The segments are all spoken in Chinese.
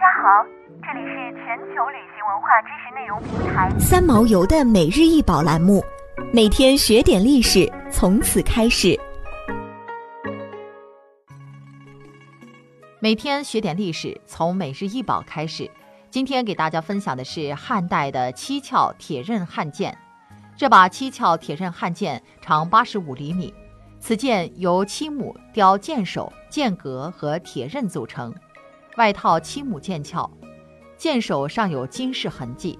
家好，这里是全球旅行文化知识内容平台三毛游的每日一宝栏目，每天学点历史，从此开始。每天学点历史，从每日一宝开始。今天给大家分享的是汉代的七窍铁刃汉剑。这把七窍铁刃汉剑长八十五厘米，此剑由七母雕剑首、剑格和铁刃组成，外套七母剑鞘，剑首上有金饰痕迹，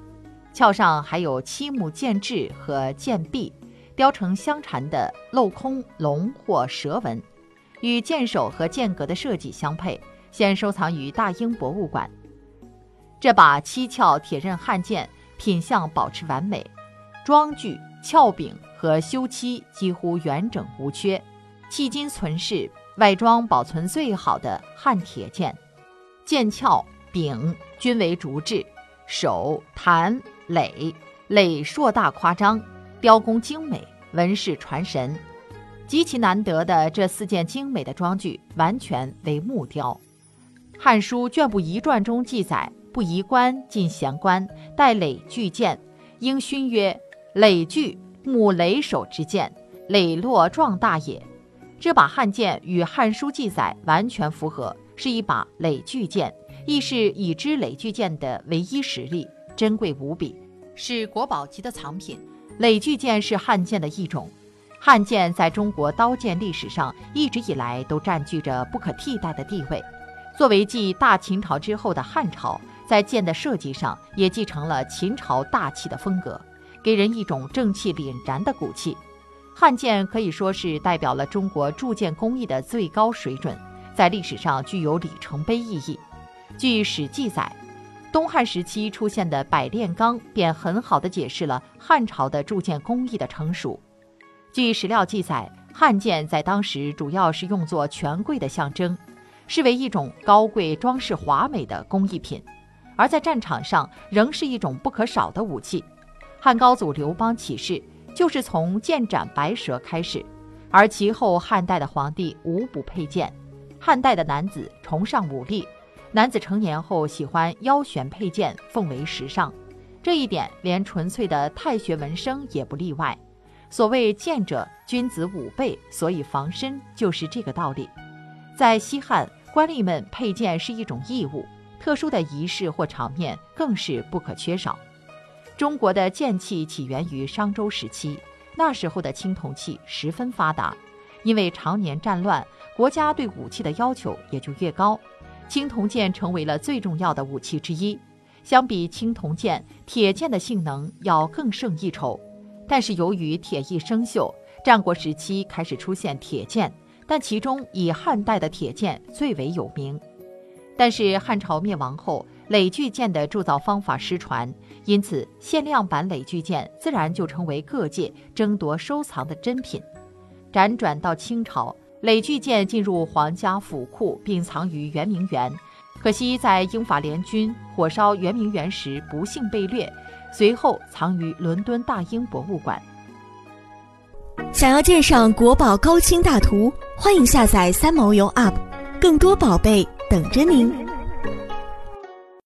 鞘上还有七母剑质和剑臂，雕成相缠的镂空龙或蛇纹，与剑首和剑格的设计相配，现收藏于大英博物馆。这把七窍铁刃汉剑品相保持完美。装具、鞘柄和修漆几乎完整无缺，迄今存世外装保存最好的汉铁剑。剑鞘、柄均为竹制，手、弹、垒垒硕大夸张，雕工精美，纹饰传神。极其难得的这四件精美的装具完全为木雕。《汉书·卷部遗传》中记载：“不宜官进贤官，带垒巨剑，应勋曰。”垒巨木垒手之剑，磊落壮大也。这把汉剑与《汉书》记载完全符合，是一把垒巨剑，亦是已知垒巨剑的唯一实例，珍贵无比，是国宝级的藏品。垒巨剑是汉剑的一种，汉剑在中国刀剑历史上一直以来都占据着不可替代的地位。作为继大秦朝之后的汉朝，在剑的设计上也继承了秦朝大气的风格。给人一种正气凛然的骨气，汉剑可以说是代表了中国铸剑工艺的最高水准，在历史上具有里程碑意义。据史记载，东汉时期出现的百炼钢便很好地解释了汉朝的铸剑工艺的成熟。据史料记载，汉剑在当时主要是用作权贵的象征，视为一种高贵、装饰华美的工艺品，而在战场上仍是一种不可少的武器。汉高祖刘邦起事，就是从剑斩白蛇开始，而其后汉代的皇帝无不佩剑。汉代的男子崇尚武力，男子成年后喜欢腰悬佩剑，奉为时尚。这一点连纯粹的太学文生也不例外。所谓剑者，君子武备，所以防身，就是这个道理。在西汉，官吏们佩剑是一种义务，特殊的仪式或场面更是不可缺少。中国的剑器起源于商周时期，那时候的青铜器十分发达，因为常年战乱，国家对武器的要求也就越高，青铜剑成为了最重要的武器之一。相比青铜剑，铁剑的性能要更胜一筹。但是由于铁艺生锈，战国时期开始出现铁剑，但其中以汉代的铁剑最为有名。但是汉朝灭亡后，垒巨剑的铸造方法失传，因此限量版垒巨剑自然就成为各界争夺收藏的珍品。辗转到清朝，累巨剑进入皇家府库，并藏于圆明园。可惜在英法联军火烧圆明园时不幸被掠，随后藏于伦敦大英博物馆。想要鉴赏国宝高清大图，欢迎下载三毛游 App，更多宝贝。等着您。